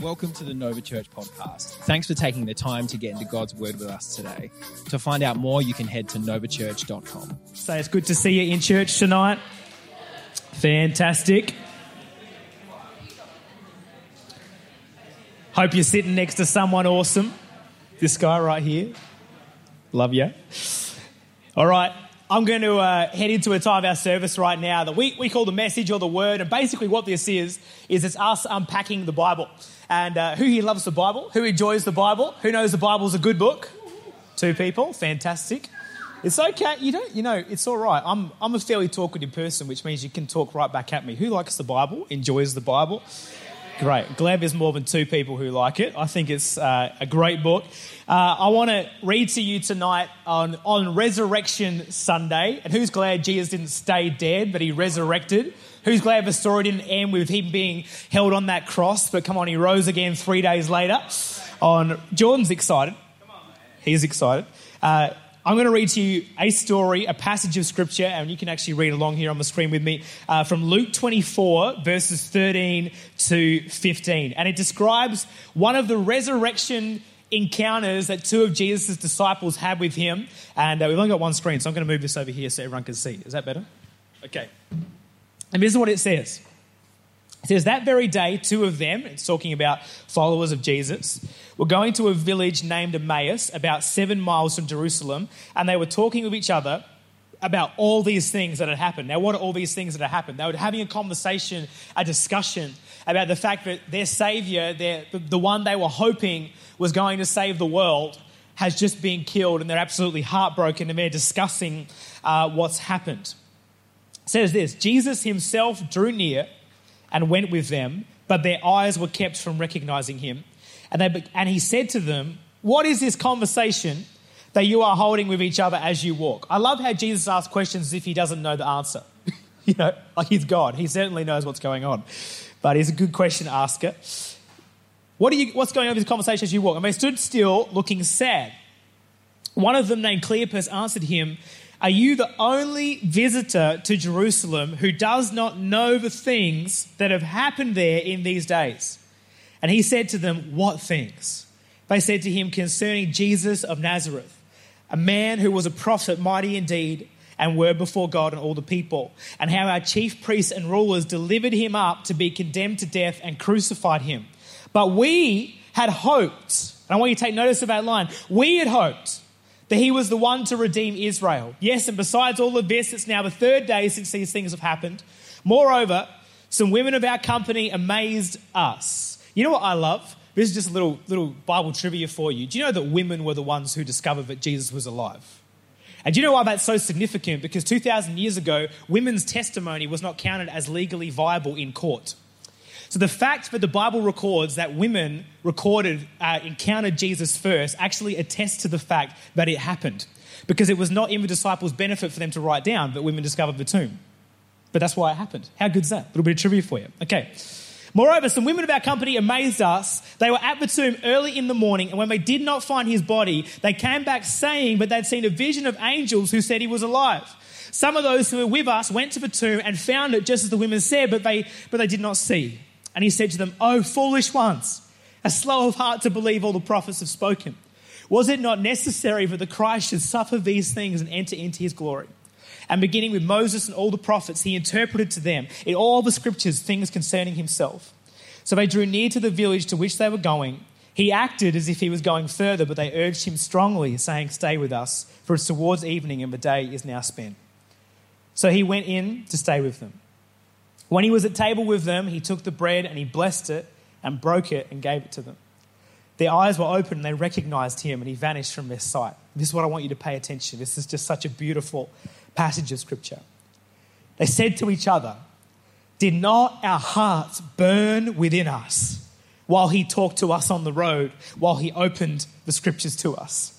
Welcome to the Nova Church podcast. Thanks for taking the time to get into God's Word with us today. To find out more, you can head to novachurch.com. So it's good to see you in church tonight. Fantastic. Hope you're sitting next to someone awesome. This guy right here. Love you. All right. I'm going to uh, head into a time of our service right now that we, we call the message or the word. And basically, what this is, is it's us unpacking the Bible. And uh, who here loves the Bible? Who enjoys the Bible? Who knows the Bible's a good book? Two people. Fantastic. It's okay. You don't, you know, it's all right. I'm, I'm a fairly talkative person, which means you can talk right back at me. Who likes the Bible? Enjoys the Bible? Great. Glad there's more than two people who like it. I think it's uh, a great book. Uh, I want to read to you tonight on, on Resurrection Sunday. And who's glad Jesus didn't stay dead, but he resurrected? Who's glad the story didn't end with him being held on that cross, but come on, he rose again three days later? On Jordan's excited. He's excited. Uh, I'm going to read to you a story, a passage of scripture, and you can actually read along here on the screen with me uh, from Luke 24, verses 13 to 15. And it describes one of the resurrection encounters that two of Jesus' disciples had with him. And uh, we've only got one screen, so I'm going to move this over here so everyone can see. Is that better? Okay. And this is what it says. It says, That very day, two of them, it's talking about followers of Jesus, were going to a village named Emmaus, about seven miles from Jerusalem, and they were talking with each other about all these things that had happened. Now, what are all these things that had happened? They were having a conversation, a discussion about the fact that their Savior, their, the one they were hoping was going to save the world, has just been killed, and they're absolutely heartbroken, and they're discussing uh, what's happened. It says this Jesus himself drew near and went with them, but their eyes were kept from recognizing him. And, they, and he said to them, What is this conversation that you are holding with each other as you walk? I love how Jesus asks questions as if he doesn't know the answer. you know, like he's God. He certainly knows what's going on. But he's a good question asker. What are you, what's going on with this conversation as you walk? And they stood still, looking sad. One of them, named Cleopas, answered him, are you the only visitor to Jerusalem who does not know the things that have happened there in these days? And he said to them, What things? They said to him, Concerning Jesus of Nazareth, a man who was a prophet, mighty indeed, and word before God and all the people, and how our chief priests and rulers delivered him up to be condemned to death and crucified him. But we had hoped, and I want you to take notice of that line, we had hoped that he was the one to redeem Israel. Yes, and besides all of this, it's now the third day since these things have happened. Moreover, some women of our company amazed us. You know what I love? This is just a little, little Bible trivia for you. Do you know that women were the ones who discovered that Jesus was alive? And do you know why that's so significant? Because 2,000 years ago, women's testimony was not counted as legally viable in court. So the fact that the Bible records that women recorded, uh, encountered Jesus first, actually attests to the fact that it happened. Because it was not in the disciples' benefit for them to write down that women discovered the tomb. But that's why it happened. How good's that? A little bit of trivia for you. Okay. Moreover, some women of our company amazed us. They were at the tomb early in the morning, and when they did not find his body, they came back saying that they'd seen a vision of angels who said he was alive. Some of those who were with us went to the tomb and found it just as the women said, but they, but they did not see. And he said to them, Oh, foolish ones, a slow of heart to believe all the prophets have spoken. Was it not necessary for the Christ should suffer these things and enter into his glory? And beginning with Moses and all the prophets, he interpreted to them in all the scriptures things concerning himself. So they drew near to the village to which they were going. He acted as if he was going further, but they urged him strongly, saying, Stay with us, for it's towards evening and the day is now spent. So he went in to stay with them. When he was at table with them, he took the bread and he blessed it and broke it and gave it to them. Their eyes were open and they recognized him and he vanished from their sight. This is what I want you to pay attention. To. This is just such a beautiful passage of scripture. They said to each other, Did not our hearts burn within us while he talked to us on the road, while he opened the scriptures to us?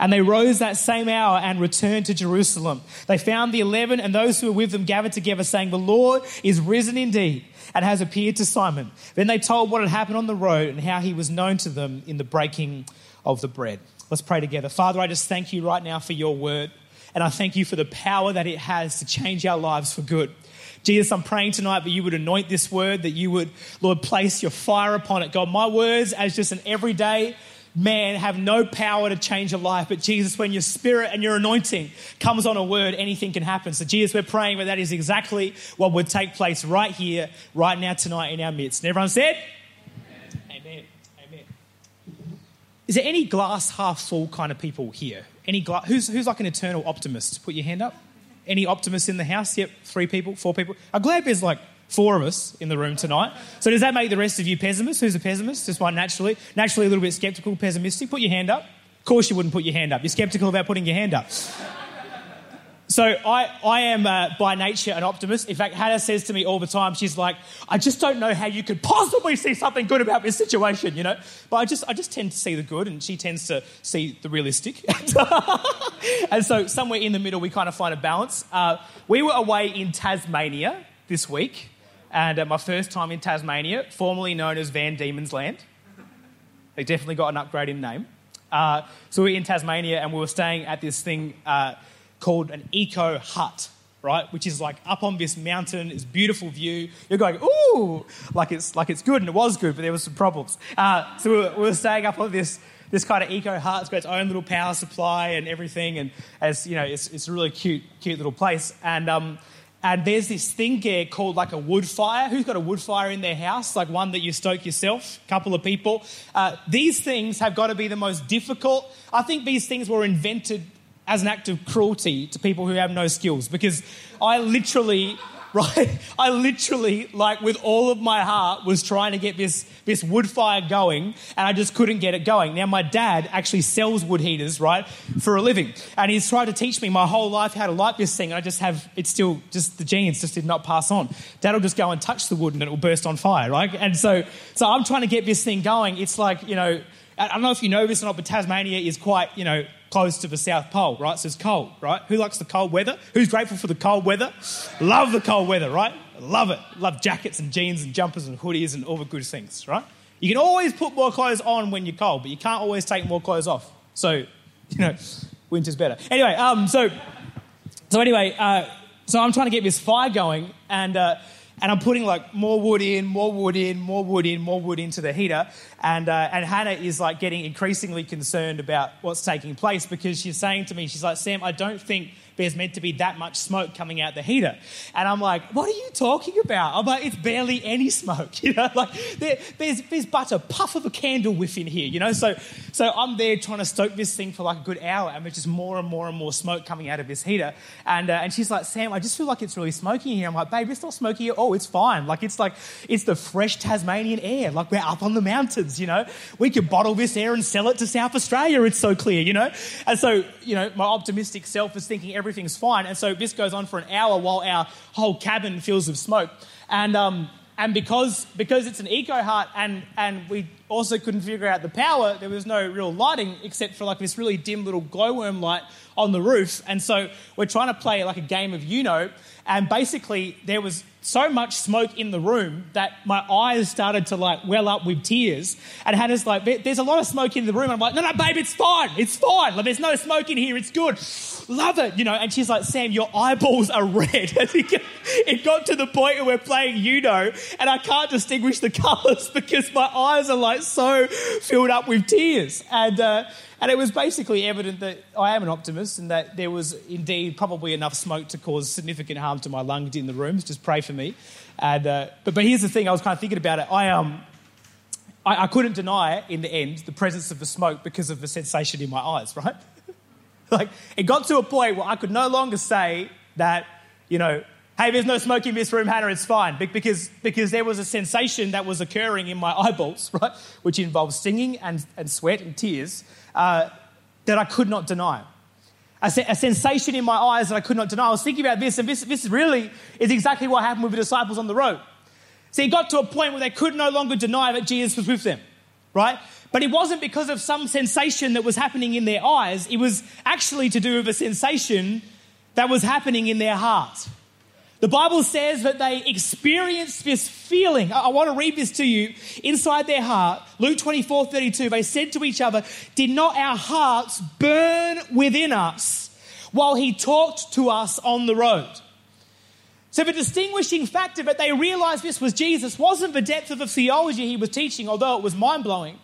And they rose that same hour and returned to Jerusalem. They found the eleven and those who were with them gathered together, saying, The Lord is risen indeed and has appeared to Simon. Then they told what had happened on the road and how he was known to them in the breaking of the bread. Let's pray together. Father, I just thank you right now for your word. And I thank you for the power that it has to change our lives for good. Jesus, I'm praying tonight that you would anoint this word, that you would, Lord, place your fire upon it. God, my words as just an everyday man have no power to change a life. But Jesus, when your spirit and your anointing comes on a word, anything can happen. So, Jesus, we're praying that that is exactly what would take place right here, right now, tonight in our midst. And everyone said, Amen. Amen. Amen. Is there any glass half full kind of people here? Any gla- who's, who's like an eternal optimist? Put your hand up. Any optimists in the house? Yep, three people, four people. I'm glad there's like four of us in the room tonight. So does that make the rest of you pessimists? Who's a pessimist? Just one naturally. Naturally a little bit skeptical, pessimistic. Put your hand up. Of course you wouldn't put your hand up. You're skeptical about putting your hand up. So I, I am uh, by nature an optimist. In fact, Hannah says to me all the time, she's like, I just don't know how you could possibly see something good about this situation, you know? But I just, I just tend to see the good and she tends to see the realistic. and so somewhere in the middle, we kind of find a balance. Uh, we were away in Tasmania this week and uh, my first time in Tasmania, formerly known as Van Diemen's Land. They definitely got an upgrade in name. Uh, so we were in Tasmania and we were staying at this thing uh, called an eco hut, right? Which is like up on this mountain, this beautiful view. You're going, ooh, like it's like it's good, and it was good, but there were some problems. Uh, so we were, we were, staying up on this this kind of eco hut. It's got its own little power supply and everything, and as you know, it's it's a really cute cute little place. And um, and there's this thing here called like a wood fire. Who's got a wood fire in their house? Like one that you stoke yourself? A couple of people. Uh, these things have got to be the most difficult. I think these things were invented as an act of cruelty to people who have no skills because I literally right? I literally, like with all of my heart, was trying to get this, this wood fire going, and I just couldn't get it going. Now, my dad actually sells wood heaters, right, for a living, and he's tried to teach me my whole life how to light this thing. And I just have, it's still just the genes just did not pass on. Dad will just go and touch the wood and it will burst on fire, right? And so, so I'm trying to get this thing going. It's like, you know, I don't know if you know this or not, but Tasmania is quite, you know, close to the South Pole, right? So it's cold, right? Who likes the cold weather? Who's grateful for the cold weather? Love the cold weather, right? Love it. Love jackets and jeans and jumpers and hoodies and all the good things, right? You can always put more clothes on when you're cold, but you can't always take more clothes off. So, you know, winter's better. Anyway, um, so, so anyway, uh, so I'm trying to get this fire going, and uh, and I'm putting like more wood in, more wood in, more wood in, more wood into the heater. And, uh, and Hannah is like getting increasingly concerned about what's taking place because she's saying to me, she's like, Sam, I don't think there's meant to be that much smoke coming out the heater. And I'm like, what are you talking about? I'm like, it's barely any smoke, you know, like there, there's, there's but a puff of a candle whiff in here, you know. So, so I'm there trying to stoke this thing for like a good hour and there's just more and more and more smoke coming out of this heater. And, uh, and she's like, Sam, I just feel like it's really smoky here. I'm like, babe, it's not smoky at all. It's fine. Like, it's like, it's the fresh Tasmanian air. Like, we're up on the mountains, you know. We could bottle this air and sell it to South Australia. It's so clear, you know. And so, you know, my optimistic self is thinking every everything's fine. And so this goes on for an hour while our whole cabin fills with smoke. And, um, and because, because it's an eco hut and, and we also couldn't figure out the power, there was no real lighting except for like this really dim little glowworm light on the roof. And so we're trying to play like a game of Uno. And basically, there was so much smoke in the room that my eyes started to like well up with tears. And Hannah's like, there's a lot of smoke in the room. I'm like, no, no, babe, it's fine. It's fine. Like, there's no smoke in here. It's good. Love it. You know, and she's like, Sam, your eyeballs are red. it got to the point where we're playing Uno and I can't distinguish the colors because my eyes are like so filled up with tears. And, uh, and it was basically evident that I am an optimist and that there was indeed probably enough smoke to cause significant harm to my lungs in the rooms. Just pray for me. And, uh, but, but here's the thing I was kind of thinking about it. I, um, I, I couldn't deny in the end the presence of the smoke because of the sensation in my eyes, right? like, it got to a point where I could no longer say that, you know, hey, there's no smoke in this room, Hannah, it's fine. Because, because there was a sensation that was occurring in my eyeballs, right? Which involved singing and, and sweat and tears uh, that I could not deny. A, a, sensation in my eyes that I could not deny. I was thinking about this, and this, this really is exactly what happened with the disciples on the road. See, it got to a point where they could no longer deny that Jesus was with them, right? But it wasn't because of some sensation that was happening in their eyes. It was actually to do with a sensation that was happening in their heart. The Bible says that they experienced this feeling. I, want to read this to you. Inside their heart, Luke 24 32, they said to each other, Did not our hearts burn within us while he talked to us on the road? So the distinguishing factor that they realized this was Jesus wasn't the depth of the theology he was teaching, although it was mind blowing.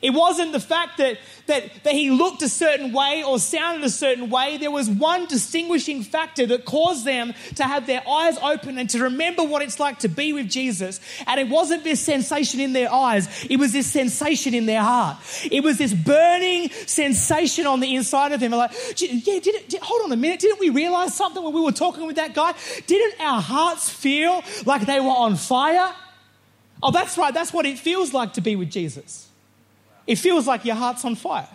It wasn't the fact that, that, that he looked a certain way or sounded a certain way. There was one distinguishing factor that caused them to have their eyes open and to remember what it's like to be with Jesus. And it wasn't this sensation in their eyes, it was this sensation in their heart. It was this burning sensation on the inside of them. Like, yeah, did it, did, hold on a minute. Didn't we realize something when we were talking with that guy? Didn't our hearts feel like they were on fire? Oh, that's right. That's what it feels like to be with Jesus it feels like your heart's on fire.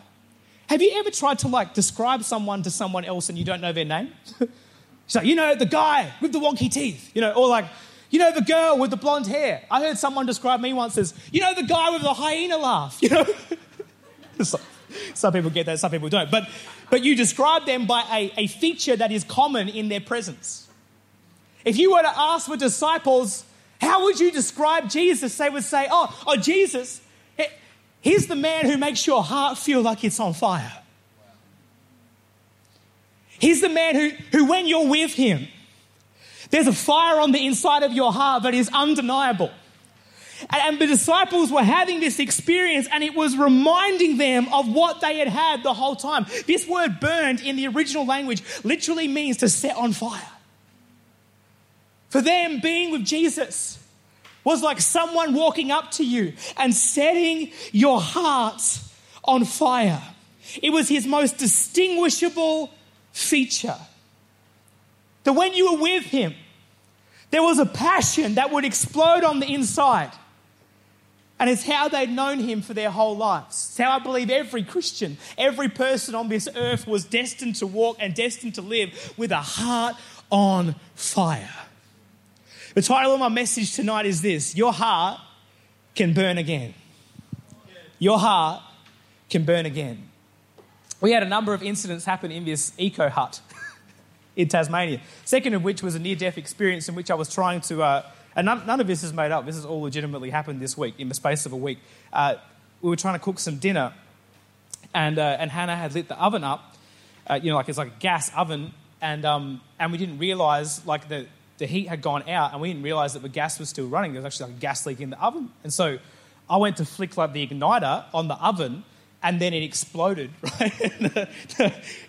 Have you ever tried to like describe someone to someone else and you don't know their name? so, you know, the guy with the wonky teeth, you know, or like, you know, the girl with the blonde hair. I heard someone describe me once as, you know, the guy with the hyena laugh, you know? some people get that, some people don't. But, but you describe them by a, a feature that is common in their presence. If you were to ask the disciples, how would you describe Jesus? They would say, oh, oh, Jesus, He's the man who makes your heart feel like it's on fire. He's the man who, who, when you're with him, there's a fire on the inside of your heart that is undeniable. And, the disciples were having this experience, and it was reminding them of what they had had the whole time. This word burned in the original language literally means to set on fire. For them, being with Jesus was like someone walking up to you and setting your heart on fire. It was his most distinguishable feature. That when you were with him, there was a passion that would explode on the inside. And it's how they'd known him for their whole lives. It's how I believe every Christian, every person on this earth was destined to walk and destined to live with a heart on fire. The title of my message tonight is this Your heart can burn again. Your heart can burn again. We had a number of incidents happen in this eco hut in Tasmania. Second of which was a near death experience in which I was trying to, uh, and none, none, of this is made up, this has all legitimately happened this week in the space of a week. Uh, we were trying to cook some dinner, and, uh, and Hannah had lit the oven up, uh, you know, like it's like a gas oven, and, um, and we didn't realize like the, the heat had gone out and we didn't realize that the gas was still running. There was actually like a gas leak in the oven. And so I went to flick like the igniter on the oven and then it exploded, right?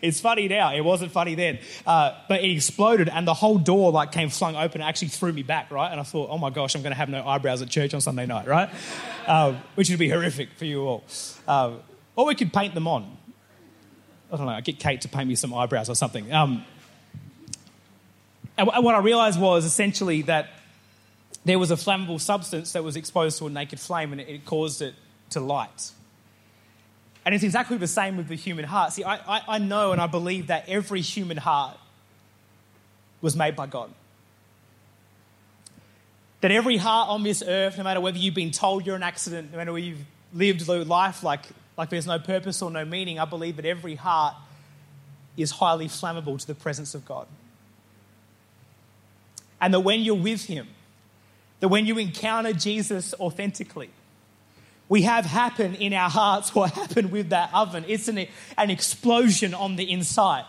it's funny now. It wasn't funny then. Uh, but it exploded and the whole door like came flung open and actually threw me back, right? And I thought, oh my gosh, I'm going to have no eyebrows at church on Sunday night, right? Uh, which would be horrific for you all. Uh, or we could paint them on. I don't know, I get Kate to paint me some eyebrows or something. Um, and what I realized was essentially that there was a flammable substance that was exposed to a naked flame and it caused it to light. And it's exactly the same with the human heart. See, I, I, I know and I believe that every human heart was made by God. That every heart on this earth, no matter whether you've been told you're an accident, no matter whether you've lived life like, like there's no purpose or no meaning, I believe that every heart is highly flammable to the presence of God. And that when you're with Him, that when you encounter Jesus authentically, we have happen in our hearts what happened with that oven. It's an, an explosion on the inside.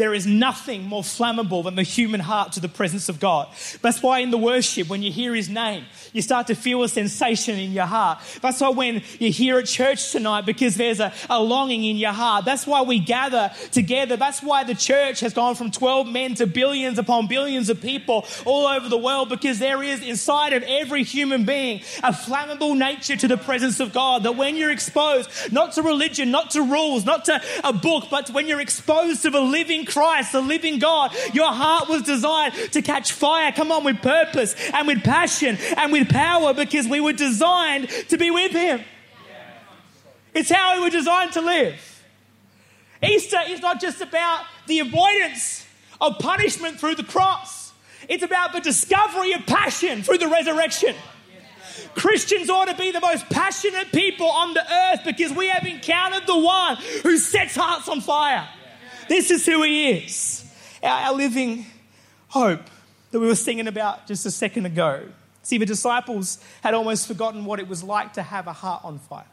There is nothing more flammable than the human heart to the presence of God. That's why in the worship, when you hear his name, you start to feel a sensation in your heart. That's why when you're here at church tonight, because there's a, a longing in your heart. That's why we gather together. That's why the church has gone from 12 men to billions upon billions of people all over the world, because there is inside of every human being a flammable nature to the presence of God. That when you're exposed, not to religion, not to rules, not to a book, but when you're exposed to the living Christ, the living God. Your heart was designed to catch fire, come on, with purpose and with passion and with power because we were designed to be with Him. It's how we were designed to live. Easter is not just about the avoidance of punishment through the cross, it's about the discovery of passion through the resurrection. Christians ought to be the most passionate people on the earth because we have encountered the one who sets hearts on fire. This is who He is. Our, our living hope that we were singing about just a second ago. See, the disciples had almost forgotten what it was like to have a heart on fire.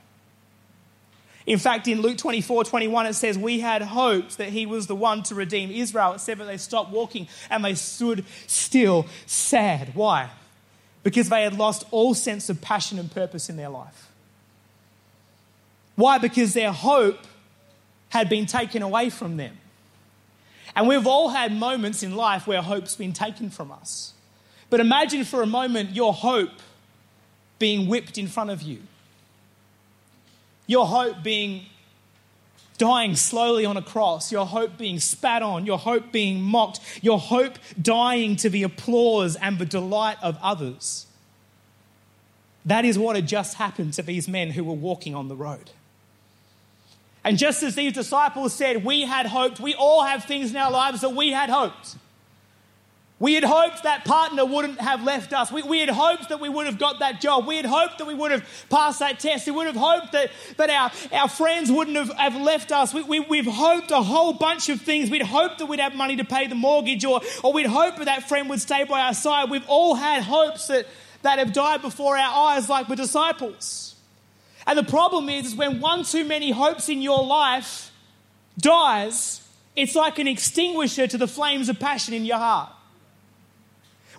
In fact, in Luke 24 21, it says, We had hoped that he was the one to redeem Israel. It said that they stopped walking and they stood still, sad. Why? Because they had lost all sense of passion and purpose in their life. Why? Because their hope had been taken away from them. And we've all had moments in life where hope's been taken from us. But imagine for a moment your hope being whipped in front of you your hope being dying slowly on a cross, your hope being spat on, your hope being mocked, your hope dying to the applause and the delight of others. That is what had just happened to these men who were walking on the road. And just as these disciples said, we had hoped, we all have things in our lives that we had hoped. We had hoped that partner wouldn't have left us. We, we, had hoped that we would have got that job. We had hoped that we would have passed that test. We would have hoped that, that our, our friends wouldn't have, have left us. We, we, we've hoped a whole bunch of things. We'd hoped that we'd have money to pay the mortgage, or, or we'd hoped that that friend would stay by our side. We've all had hopes that, that have died before our eyes, like the disciples. And the problem is, is when one too many hopes in your life dies, it's like an extinguisher to the flames of passion in your heart.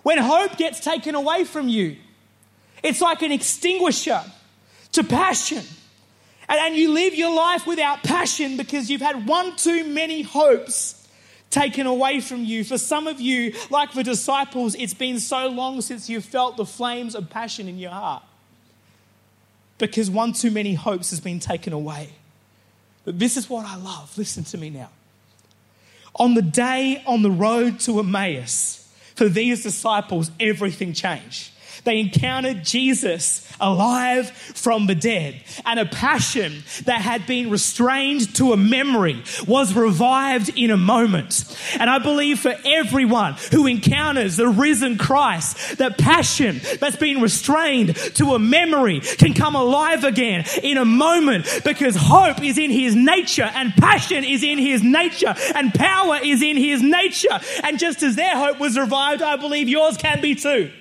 When hope gets taken away from you, it's like an extinguisher to passion. And, and you live your life without passion because you've had one too many hopes taken away from you. For some of you, like the disciples, it's been so long since you've felt the flames of passion in your heart because one too many hopes has been taken away. But this is what I love. Listen to me now. On the day on the road to Emmaus, for these disciples, everything changed. They encountered Jesus alive from the dead, and a passion that had been restrained to a memory was revived in a moment. And I believe for everyone who encounters the risen Christ, that passion that's been restrained to a memory can come alive again in a moment because hope is in his nature, and passion is in his nature, and power is in his nature. And just as their hope was revived, I believe yours can be too.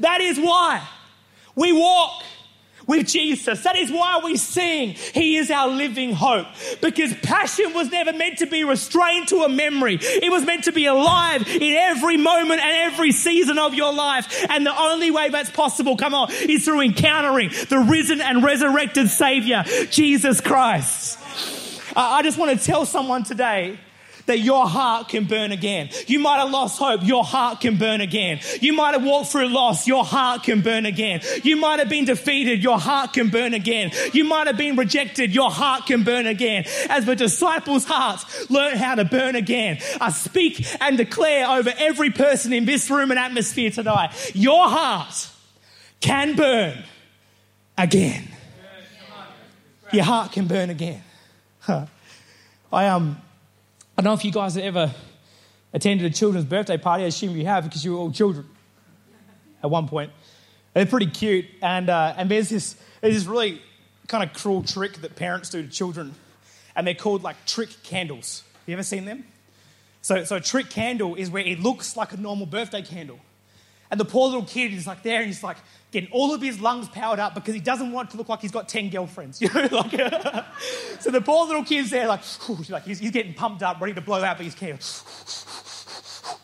That is why we walk with Jesus. That is why we sing, He is our living hope. Because passion was never meant to be restrained to a memory, it was meant to be alive in every moment and every season of your life. And the only way that's possible, come on, is through encountering the risen and resurrected Savior, Jesus Christ. I just want to tell someone today that your heart can burn again. You might have lost hope, your heart can burn again. You might have walked through loss, your heart can burn again. You might have been defeated, your heart can burn again. You might have been rejected, your heart can burn again. As the disciples' hearts learn how to burn again, I speak and declare over every person in this room and atmosphere tonight your heart can burn again. Your heart can burn again. I um I don't know if you guys have ever attended a children's birthday party. I assume you have because you were all children at one point. They're pretty cute, and, uh, and there's, this, there's this really kind of cruel trick that parents do to children, and they're called like trick candles. You ever seen them? So, so a trick candle is where it looks like a normal birthday candle. And the poor little kid is like there and he's like getting all of his lungs powered up because he doesn't want to look like he's got 10 girlfriends. You know, like, so the poor little kid's there like, like he's, he's, getting pumped up, ready to blow out his candle.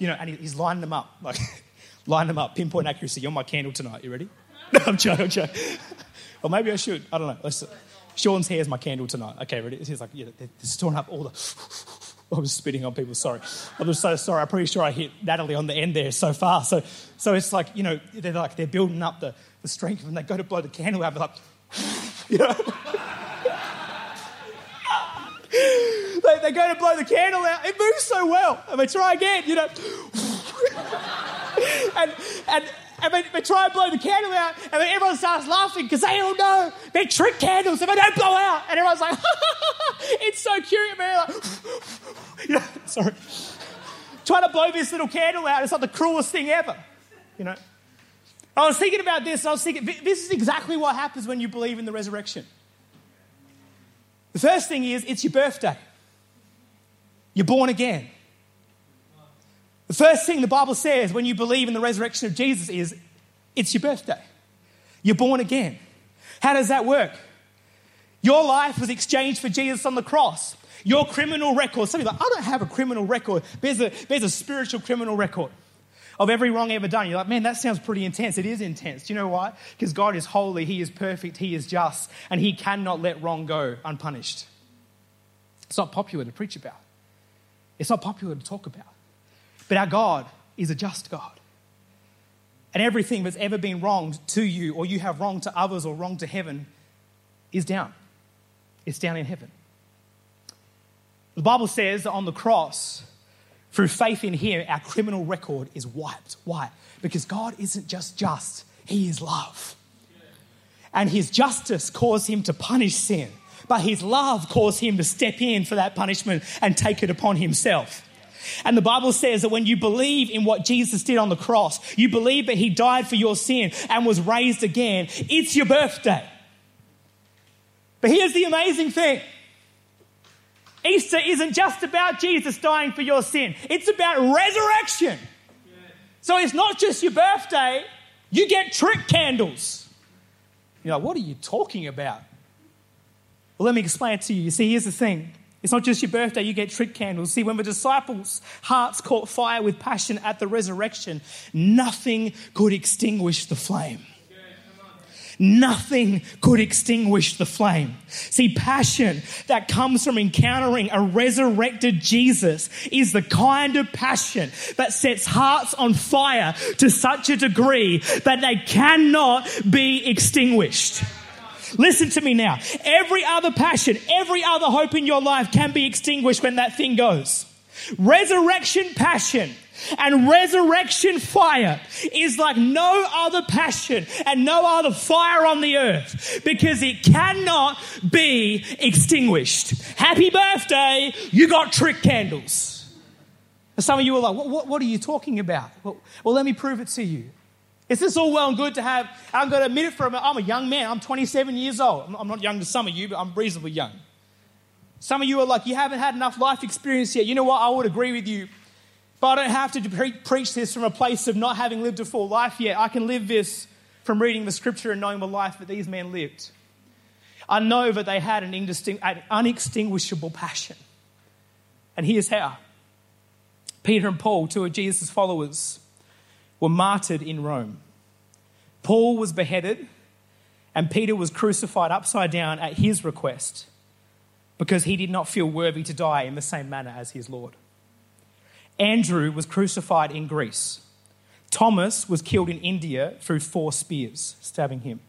You know, and he's lining them up, like lining them up, pinpoint accuracy. You're my candle tonight. You ready? No, I'm joking, I'm joking. Or maybe I should. I don't know. Let's, Sean's hair is my candle tonight. Okay, ready? He's like, yeah, they're storing up all the I was spitting on people. Sorry. I'm so sorry. I'm pretty sure I hit Natalie on the end there so far. So, so it's like, you know, they're like, they're building up the, the strength and they go to blow the candle out. They're like, you know. they, they go to blow the candle out. It moves so well. And they try again, you know. and, and, and they, they, try and blow the candle out, and then everyone starts laughing because they all know they're trick candles and they don't blow out. And everyone's like, it's so cute, man. Like, you know, sorry. Trying to blow this little candle out, it's like the cruelest thing ever, you know. I was thinking about this, I was thinking, this is exactly what happens when you believe in the resurrection. The first thing is, it's your birthday. You're born again. The first thing the Bible says when you believe in the resurrection of Jesus is it's your birthday. You're born again. How does that work? Your life was exchanged for Jesus on the cross. Your criminal record, some people like, I don't have a criminal record. There's a, there's a spiritual criminal record of every wrong ever done. You're like, man, that sounds pretty intense. It is intense. Do you know why? Because God is holy, He is perfect, He is just, and He cannot let wrong go unpunished. It's not popular to preach about, it's not popular to talk about. But our God is a just God. And everything that's ever been wronged to you, or you have wronged to others, or wronged to heaven, is down. It's down in heaven. The Bible says that on the cross, through faith in Him, our criminal record is wiped. Why? Because God isn't just just, He is love. And His justice caused Him to punish sin, but His love caused Him to step in for that punishment and take it upon Himself. And the Bible says that when you believe in what Jesus did on the cross, you believe that He died for your sin and was raised again, it's your birthday. But here's the amazing thing Easter isn't just about Jesus dying for your sin, it's about resurrection. So it's not just your birthday, you get trick candles. You're like, what are you talking about? Well, let me explain it to you. You see, here's the thing it's not just your birthday, you get trick candles. See, when the disciples' hearts caught fire with passion at the resurrection, nothing could extinguish the flame. Nothing could extinguish the flame. See, passion that comes from encountering a resurrected Jesus is the kind of passion that sets hearts on fire to such a degree that they cannot be extinguished. Listen to me now. Every other passion, every other hope in your life can be extinguished when that thing goes. Resurrection passion and resurrection fire is like no other passion and no other fire on the earth because it cannot be extinguished. Happy birthday, you got trick candles. some of you are like, what, what, what are you talking about? Well, well, let me prove it to you. Is this all well and good to have? I'm going to admit it for a minute. I'm a young man. I'm 27 years old. I'm not young to some of you, but I'm reasonably young. Some of you are like, you haven't had enough life experience yet. You know what? I would agree with you. But I don't have to pre- preach this from a place of not having lived a full life yet. I can live this from reading the scripture and knowing the life that these men lived. I know that they had an, indistinct, an unextinguishable passion. And here's how Peter and Paul, two of Jesus' followers, were martyred in Rome. Paul was beheaded, and Peter was crucified upside down at his request because he did not feel worthy to die in the same manner as his Lord. Andrew was crucified in Greece. Thomas was killed in India through four spears, stabbing him.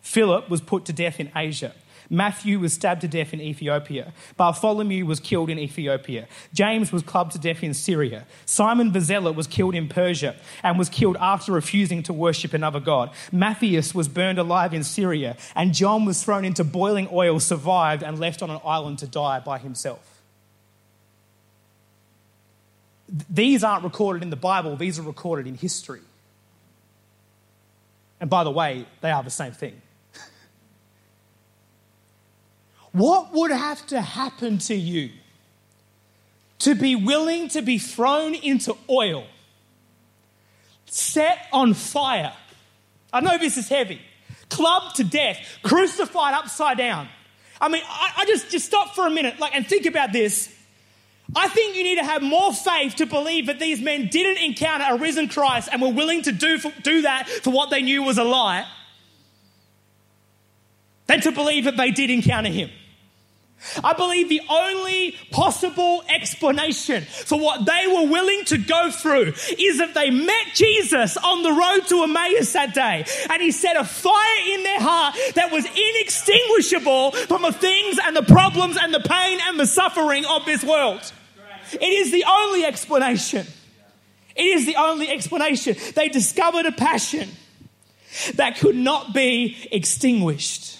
Philip was put to death in Asia. Matthew was stabbed to death in Ethiopia. Bartholomew was killed in Ethiopia. James was clubbed to death in Syria. Simon the Zealot was killed in Persia and was killed after refusing to worship another god. Matthias was burned alive in Syria. And John was thrown into boiling oil, survived, and left on an island to die by himself. These aren't recorded in the Bible, these are recorded in history. And by the way, they are the same thing. What would have to happen to you to be willing to be thrown into oil, set on fire? I know this is heavy. Clubbed to death, crucified upside down. I mean, I, I just, just stop for a minute like, and think about this. I think you need to have more faith to believe that these men didn't encounter a risen Christ and were willing to do, for, do that for what they knew was a lie than to believe that they did encounter him. I believe the only possible explanation for what they were willing to go through is that they met Jesus on the road to Emmaus that day and he set a fire in their heart that was inextinguishable from the things and the problems and the pain and the suffering of this world. It is the only explanation. It is the only explanation. They discovered a passion that could not be extinguished.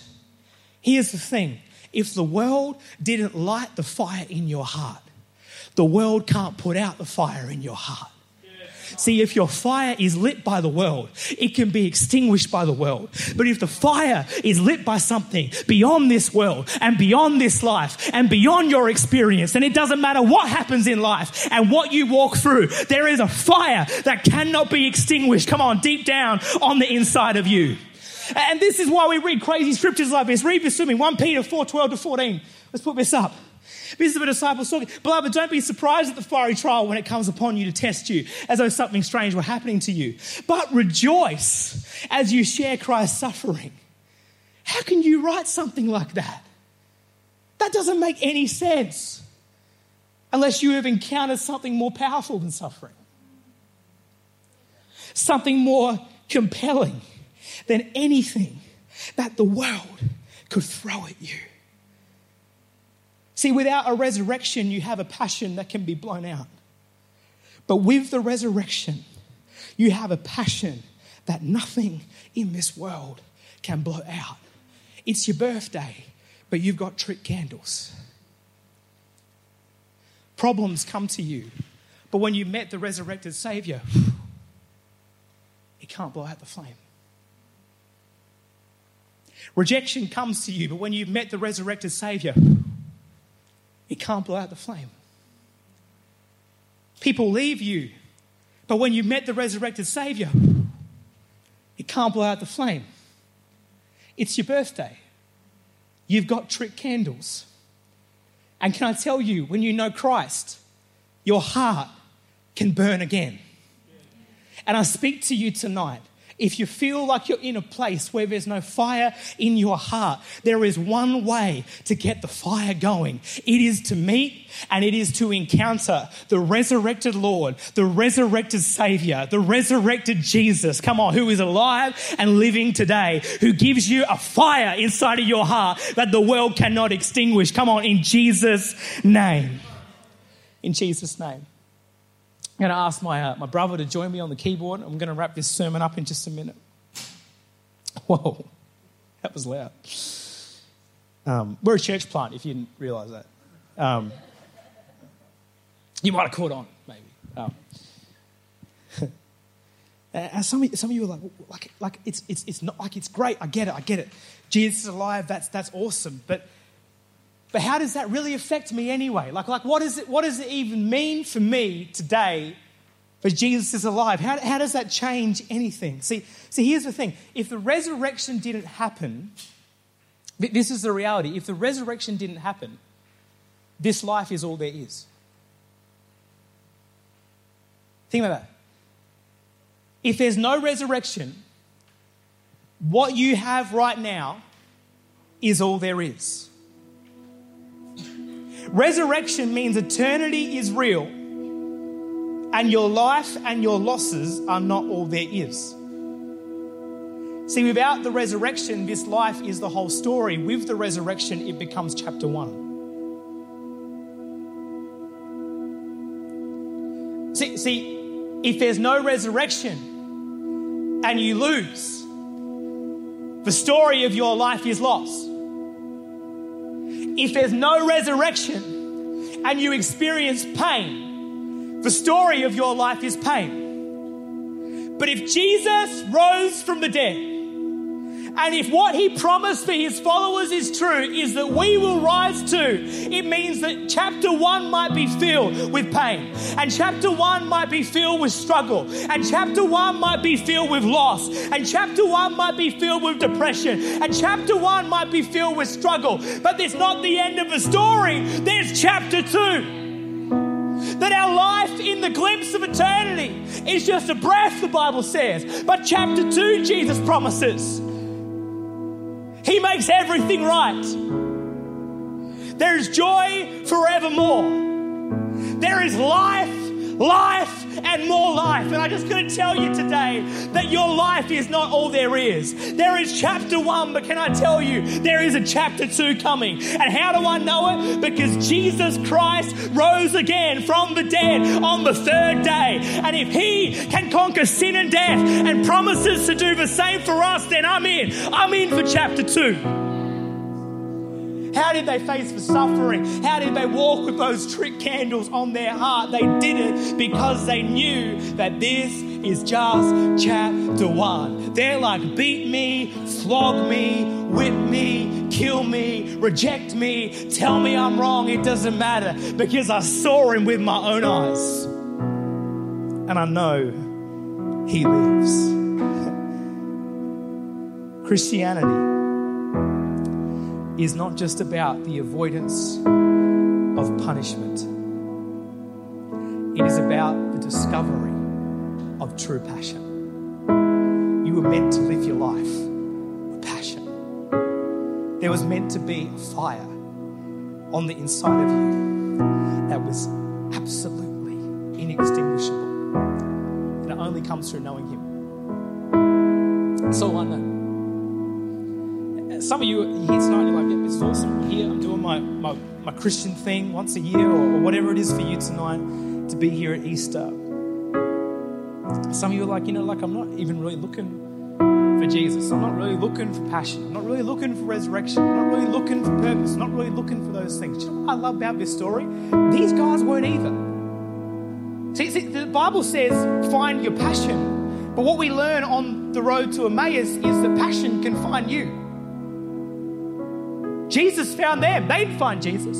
Here's the thing if the world didn't light the fire in your heart, the world can't put out the fire in your heart. See, if your fire is lit by the world, it can be extinguished by the world. But if the fire is lit by something beyond this world and beyond this life and beyond your experience, and it doesn't matter what happens in life and what you walk through, there is a fire that cannot be extinguished. Come on, deep down on the inside of you. And this is why we read crazy scriptures like this. Read this with me 1 Peter 4 12 to 14. Let's put this up. This is the disciples talking. Beloved, don't be surprised at the fiery trial when it comes upon you to test you, as though something strange were happening to you. But rejoice as you share Christ's suffering. How can you write something like that? That doesn't make any sense unless you have encountered something more powerful than suffering, something more compelling than anything that the world could throw at you. See, without a resurrection, you have a passion that can be blown out. But with the resurrection, you have a passion that nothing in this world can blow out. It's your birthday, but you've got trick candles. Problems come to you, but when you met the resurrected Savior, it can't blow out the flame. Rejection comes to you, but when you've met the resurrected Savior, it can't blow out the flame. People leave you, but when you've met the resurrected Savior, it can't blow out the flame. It's your birthday. You've got trick candles. And can I tell you, when you know Christ, your heart can burn again. And I speak to you tonight if you feel like you're in a place where there's no fire in your heart, there is one way to get the fire going. It is to meet and it is to encounter the resurrected Lord, the resurrected Savior, the resurrected Jesus. Come on, who is alive and living today, who gives you a fire inside of your heart that the world cannot extinguish. Come on, in Jesus' name. In Jesus' name. I'm going to ask my, uh, my brother to join me on the keyboard. I'm going to wrap this sermon up in just a minute. Whoa, that was loud. Um, we're a church plant, if you didn't realize that. Um, you might have caught on, maybe. Um, uh, some, of, some of you are like, like, like it's, it's, it's not like it's great. I get it. I get it. Jesus is alive. That's, that's awesome. But, but how does that really affect me anyway? Like, like what, is it, what does it even mean for me today but Jesus is alive. How, how does that change anything? See, see, here's the thing. If the resurrection didn't happen, this is the reality. If the resurrection didn't happen, this life is all there is. Think about that. If there's no resurrection, what you have right now is all there is. Resurrection means eternity is real and your life and your losses are not all there is. See, without the resurrection, this life is the whole story. With the resurrection, it becomes chapter one. See, see if there's no resurrection and you lose, the story of your life is lost. If there's no resurrection and you experience pain, the story of your life is pain. But if Jesus rose from the dead, and if what he promised for his followers is true, is that we will rise too, it means that chapter one might be filled with pain, and chapter one might be filled with struggle, and chapter one might be filled with loss, and chapter one might be filled with depression, and chapter one might be filled with struggle. But there's not the end of the story, there's chapter two. That our life in the glimpse of eternity is just a breath, the Bible says. But chapter 2, Jesus promises. He makes everything right. There is joy forevermore. There is life life and more life. And I just couldn't tell you today that your life is not all there is. There is chapter one, but can I tell you, there is a chapter two coming. And how do I know it? Because Jesus Christ rose again from the dead on the third day. And if he can conquer sin and death and promises to do the same for us, then I'm in. I'm in for chapter two. How did they face the suffering? How did they walk with those trick candles on their heart? They did it because they knew that this is just chapter one. They're like, beat me, flog me, whip me, kill me, reject me, tell me I'm wrong. It doesn't matter because I saw him with my own eyes. And I know he lives. Christianity is not just about the avoidance of punishment, it is about the discovery of true passion. You were meant to live your life with passion. There was meant to be a fire on the inside of you that was absolutely inextinguishable. And it only comes through knowing Him. That's all I know. Some of you here tonight, you're like, yeah, this is awesome. I'm here, I'm doing my, my, my Christian thing once a year or, or whatever it is for you tonight to be here at Easter. Some of you are like, you know, like I'm not even really looking for Jesus. I'm not really looking for passion. I'm not really looking for resurrection. I'm not really looking for purpose. I'm not really looking for those things. You know what I love about this story? These guys weren't either. See, see, the Bible says, find your passion. But what we learn on the road to Emmaus is that passion can find you. Jesus found them, they didn't find Jesus.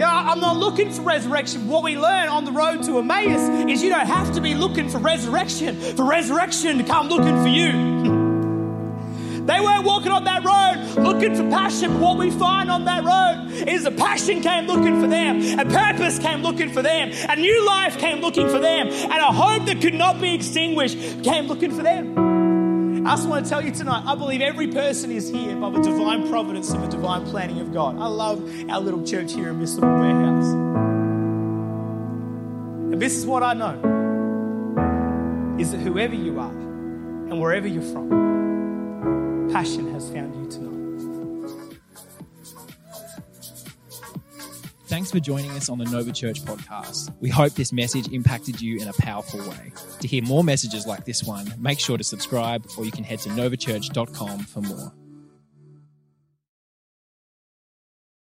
Yeah, I'm not looking for resurrection. What we learn on the road to Emmaus is you don't have to be looking for resurrection, for resurrection to come looking for you. They weren't walking on that road looking for passion. What we find on that road is a passion came looking for them, a purpose came looking for them, a new life came looking for them, and a hope that could not be extinguished came looking for them. I just want to tell you tonight, I believe every person is here by the divine providence and the divine planning of God. I love our little church here in this little warehouse. And this is what I know is that whoever you are and wherever you're from, passion has found you tonight. Thanks for joining us on the Nova Church podcast. We hope this message impacted you in a powerful way. To hear more messages like this one, make sure to subscribe or you can head to novachurch.com for more.